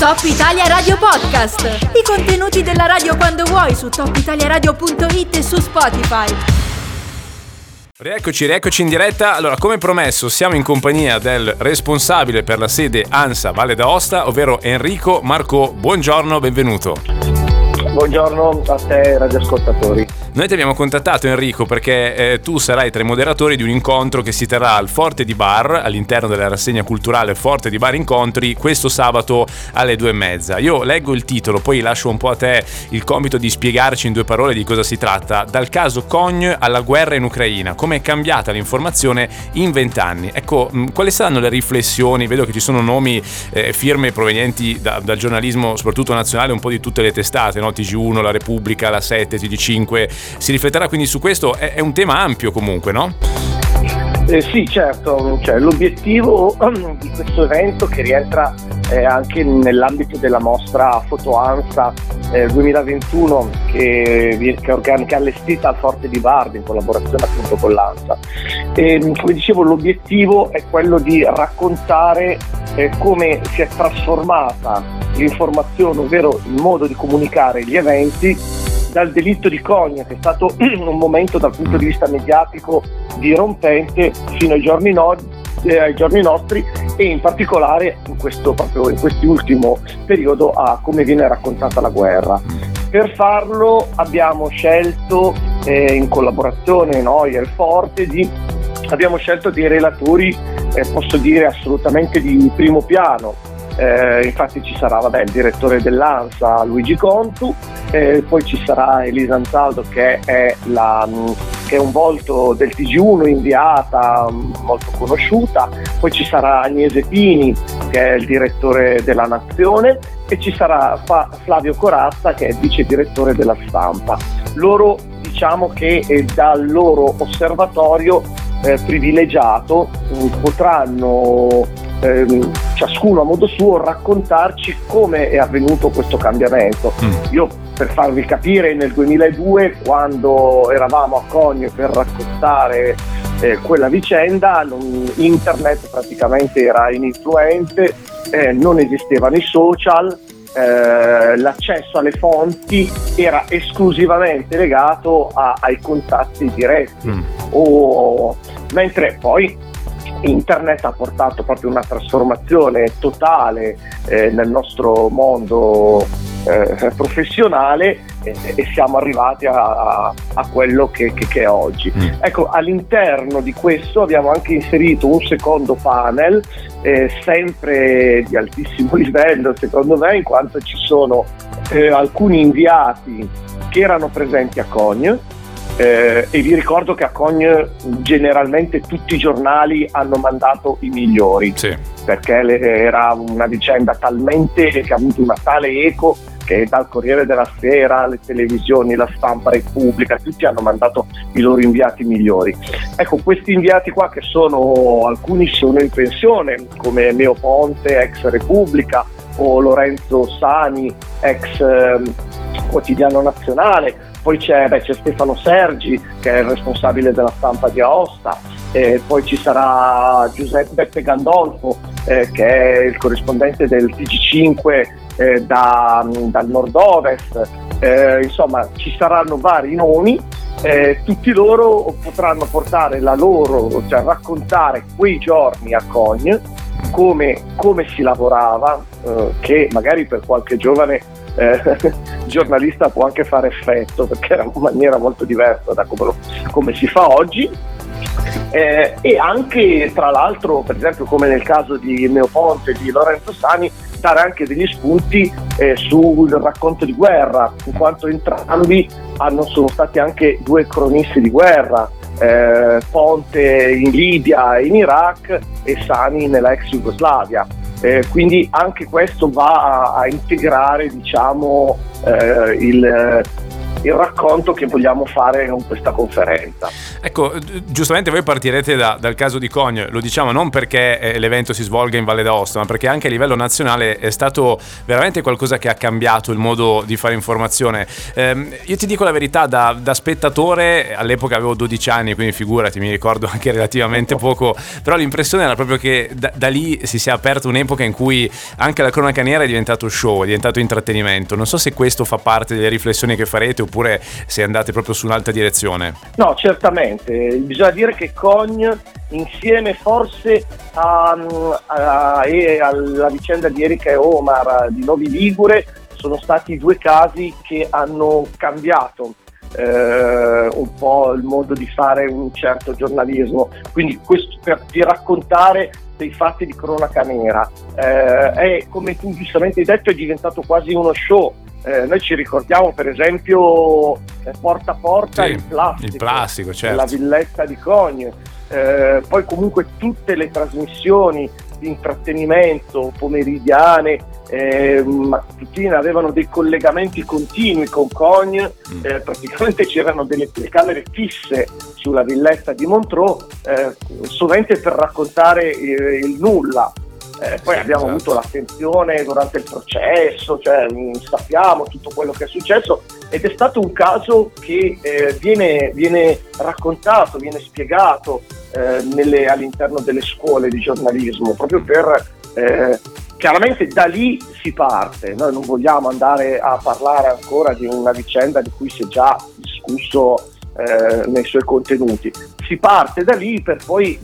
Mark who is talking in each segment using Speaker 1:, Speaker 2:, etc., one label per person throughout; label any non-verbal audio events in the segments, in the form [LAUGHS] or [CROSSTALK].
Speaker 1: Top Italia Radio Podcast. I contenuti della radio quando vuoi su topitaliaradio.it e su Spotify.
Speaker 2: Rieccoci, rieccoci in diretta. Allora, come promesso, siamo in compagnia del responsabile per la sede ANSA Valle d'Aosta, ovvero Enrico Marco. Buongiorno, benvenuto.
Speaker 3: Buongiorno a te radioascoltatori.
Speaker 2: Noi ti abbiamo contattato Enrico perché eh, tu sarai tra i moderatori di un incontro che si terrà al Forte di Bar, all'interno della rassegna culturale Forte di Bar Incontri, questo sabato alle due e mezza. Io leggo il titolo, poi lascio un po' a te il compito di spiegarci in due parole di cosa si tratta. Dal caso Cogn alla guerra in Ucraina, come è cambiata l'informazione in vent'anni. Ecco, mh, quali saranno le riflessioni? Vedo che ci sono nomi, eh, firme provenienti da, dal giornalismo, soprattutto nazionale, un po' di tutte le testate, no? TG1, La Repubblica, La 7, TG5 si rifletterà quindi su questo, è, è un tema ampio comunque, no?
Speaker 3: Eh, sì, certo, cioè, l'obiettivo di questo evento che rientra eh, anche nell'ambito della mostra Fotoansa eh, 2021 che, che, organica, allestita al Forte di Bardi in collaborazione appunto con l'ANSA. E, come dicevo, l'obiettivo è quello di raccontare eh, come si è trasformata l'informazione, ovvero il modo di comunicare gli eventi dal delitto di Cogna, che è stato [CLEARS THROAT] un momento dal punto di vista mediatico dirompente fino ai giorni, no, eh, ai giorni nostri e in particolare in questo proprio in quest'ultimo periodo a come viene raccontata la guerra. Per farlo abbiamo scelto eh, in collaborazione noi e il Forte di, abbiamo scelto dei relatori eh, posso dire assolutamente di primo piano eh, infatti ci sarà vabbè, il direttore dell'ANSA Luigi Contu, eh, poi ci sarà Elisa Anzaldo che è, la, che è, un volto del TG1 inviata molto conosciuta, poi ci sarà Agnese Pini che è il direttore della Nazione e ci sarà Flavio Corazza che è vice direttore della stampa. Loro diciamo che eh, dal loro osservatorio eh, privilegiato potranno ehm, ciascuno a modo suo raccontarci come è avvenuto questo cambiamento. Mm. Io per farvi capire nel 2002 quando eravamo a Cogne per raccontare eh, quella vicenda non, internet praticamente era ininfluente, eh, non esistevano i social, eh, l'accesso alle fonti era esclusivamente legato a, ai contatti diretti, mm. o, mentre poi internet ha portato proprio una trasformazione totale eh, nel nostro mondo eh, professionale e, e, siamo arrivati a, a quello che, che, che, è oggi. Mm. Ecco, all'interno di questo abbiamo anche inserito un secondo panel, eh, sempre di altissimo [LAUGHS] livello secondo me, in quanto ci sono eh, alcuni inviati che erano presenti a Cogne eh, e vi ricordo che a Cogne generalmente tutti i giornali hanno mandato i migliori, sì. perché le, era una vicenda talmente che ha avuto una tale eco che dal Corriere della Sera, le televisioni, la stampa Repubblica, tutti hanno mandato i loro inviati migliori. Ecco, questi inviati qua che sono, alcuni sono in pensione, come Meo Ponte, ex Repubblica, o Lorenzo Sani, ex eh, Quotidiano Nazionale, poi c'è, beh, c'è, Stefano Sergi che è il responsabile della stampa di Aosta, e poi ci sarà Giuseppe Gandolfo eh, che è il corrispondente del TG5 eh, da, dal nord-ovest, eh, insomma ci saranno vari nomi, eh, tutti loro potranno portare la loro, cioè raccontare quei giorni a Cogne, come, come si lavorava, eh, che magari per qualche giovane eh, [LAUGHS] giornalista può anche fare effetto perché era una maniera molto diversa da come, lo, come si fa oggi. Eh, e anche tra l'altro, per esempio, come nel caso di Neoponte e di Lorenzo Sani, dare anche degli spunti eh, sul racconto di guerra, in quanto entrambi hanno, sono stati anche due cronisti di guerra. Eh, Ponte in Libia e in Iraq e Sani nella ex Jugoslavia. Eh, quindi anche questo va a, a integrare diciamo, eh, il, il racconto che vogliamo fare con questa conferenza.
Speaker 2: Ecco, giustamente voi partirete da, dal caso di Cogne, lo diciamo non perché eh, l'evento si svolga in Valle d'Aosta, ma perché anche a livello nazionale è stato veramente qualcosa che ha cambiato il modo di fare informazione. Eh, io ti dico la verità, da, da, spettatore, all'epoca avevo 12 anni, quindi figurati, mi ricordo [LAUGHS] anche relativamente poco, però l'impressione era proprio che da, da lì si sia aperta un'epoca in cui anche la cronaca nera è diventato show, è diventato intrattenimento. Non so se questo fa parte delle riflessioni che farete oppure se andate proprio su un'altra direzione.
Speaker 3: No, certamente. Bisogna dire che Cogne, insieme forse a, a, a, alla vicenda di Erika e Omar di Novi Ligure, sono stati due casi che hanno cambiato eh, un po' il modo di fare un certo giornalismo. Quindi questo per di raccontare dei fatti di cronaca nera. Eh, è, come tu giustamente hai detto, è diventato quasi uno show. Eh, noi ci ricordiamo per esempio eh, porta a porta
Speaker 2: sì,
Speaker 3: il plastico,
Speaker 2: il plastico certo.
Speaker 3: la villetta di Cogne, eh, poi comunque tutte le trasmissioni di intrattenimento pomeridiane eh, mattutine avevano dei collegamenti continui con Cogne, mm. eh, praticamente c'erano delle telecamere fisse sulla villetta di Montreux, eh, sovente per raccontare il nulla. Eh, poi abbiamo certo. avuto l'attenzione durante il processo, cioè, mm, sappiamo tutto quello che è successo ed è stato un caso che eh, viene, viene, raccontato, viene spiegato eh, nelle, all'interno delle scuole di giornalismo, proprio per eh, chiaramente da lì si parte, noi non vogliamo andare a parlare ancora di una vicenda di cui si è già discusso eh, nei suoi contenuti, si parte da lì per poi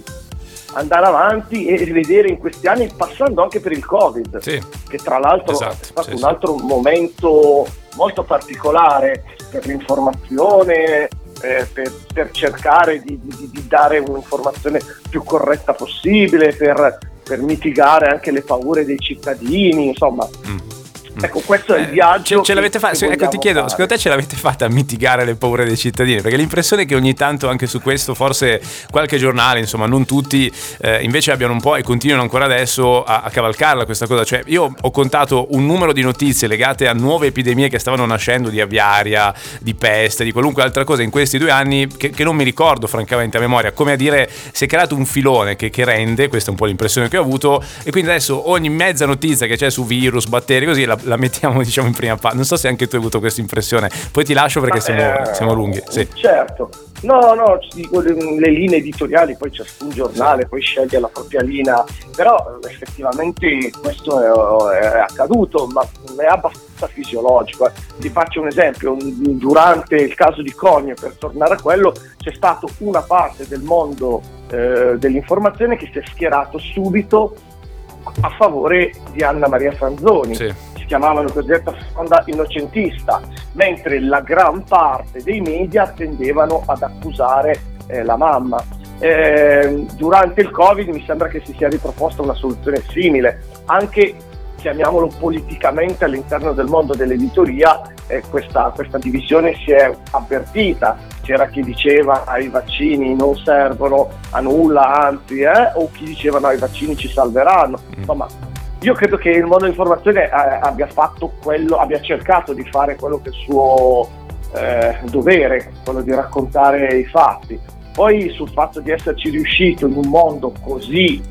Speaker 3: andare avanti e rivedere in questi anni, passando anche per il Covid, sì. che tra l'altro esatto, è stato sì, un altro sì. momento molto particolare per l'informazione, eh, per, per, cercare di, di, di, dare un'informazione più corretta possibile, per, per, mitigare anche le paure dei cittadini, insomma. Mm Mm. Ecco, questo è il eh, viaggio.
Speaker 2: Ce, ce l'avete fa- ecco, ti chiedo, fare. secondo te ce l'avete fatta a mitigare le paure dei cittadini? Perché l'impressione è che ogni tanto anche su questo, forse qualche giornale, insomma, non tutti, eh, invece abbiano un po' e continuano ancora adesso a, a, cavalcarla questa cosa. Cioè, io ho contato un numero di notizie legate a nuove epidemie che stavano nascendo di aviaria, di peste, di qualunque altra cosa in questi due anni che, che non mi ricordo francamente a memoria. Come a dire, si è creato un filone che, che rende, questa è un po' l'impressione che ho avuto, e quindi adesso ogni mezza notizia che c'è su virus, batteri, così la, la mettiamo [LAUGHS] diciamo in prima parte. Non so se anche tu hai avuto questa impressione. Poi ti lascio perché siamo, eh, siamo, lunghi. Sì.
Speaker 3: Certo. No, no, dico, le, linee editoriali, poi ciascun giornale poi sceglie la propria linea, però effettivamente questo è, è accaduto, ma è abbastanza fisiologico. Ti faccio un esempio, durante il caso di Cogne, per tornare a quello, c'è stata una parte del mondo eh, dell'informazione che si è schierato subito a favore di Anna Maria Franzoni. Sì. Chiamavano cosiddetta sponda innocentista, mentre la gran parte dei media tendevano ad accusare eh, la mamma. Eh, durante il Covid mi sembra che si sia riproposta una soluzione simile, anche chiamiamolo politicamente all'interno del mondo dell'editoria, eh, questa, questa divisione si è avvertita c'era chi diceva ai vaccini non servono a nulla, anzi, eh? o chi diceva no, i vaccini ci salveranno. Mm. Insomma, io credo che il mondo dell'informazione eh, abbia fatto quello, abbia cercato di fare quello che è il suo eh, dovere, quello di raccontare i fatti. Poi sul fatto di esserci riuscito in un mondo così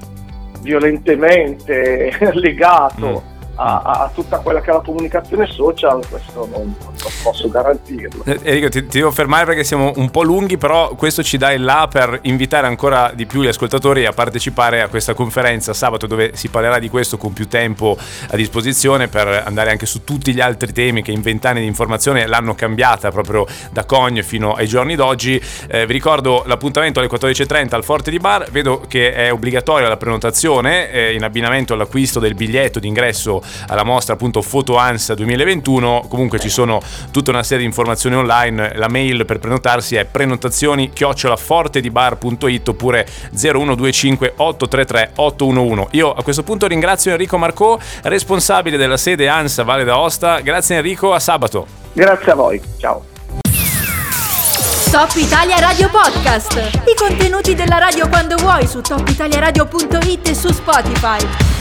Speaker 3: violentemente [LAUGHS] legato mm a, a, tutta quella che è la comunicazione social, questo non, non posso garantirlo.
Speaker 2: Eh, Enrico, ti, ti, devo fermare perché siamo un po' lunghi, però questo ci dà il là per invitare ancora di più gli ascoltatori a partecipare a questa conferenza sabato dove si parlerà di questo con più tempo a disposizione per andare anche su tutti gli altri temi che in vent'anni di informazione l'hanno cambiata proprio da Cogne fino ai giorni d'oggi. Eh, vi ricordo l'appuntamento alle 14.30 al Forte di Bar, vedo che è obbligatoria la prenotazione eh, in abbinamento all'acquisto del biglietto d'ingresso alla mostra appunto Foto Ansa 2021. Comunque ci sono tutta una serie di informazioni online. La mail per prenotarsi è prenotazioni chiocciolafortedibar.it oppure 0125 833 811. Io a questo punto ringrazio Enrico Marcò, responsabile della sede Ansa Valle d'Aosta. Grazie Enrico, a sabato.
Speaker 3: Grazie a voi, ciao.
Speaker 1: Top Italia Radio Podcast. I contenuti della radio quando vuoi su topitaliaradio.it e su Spotify.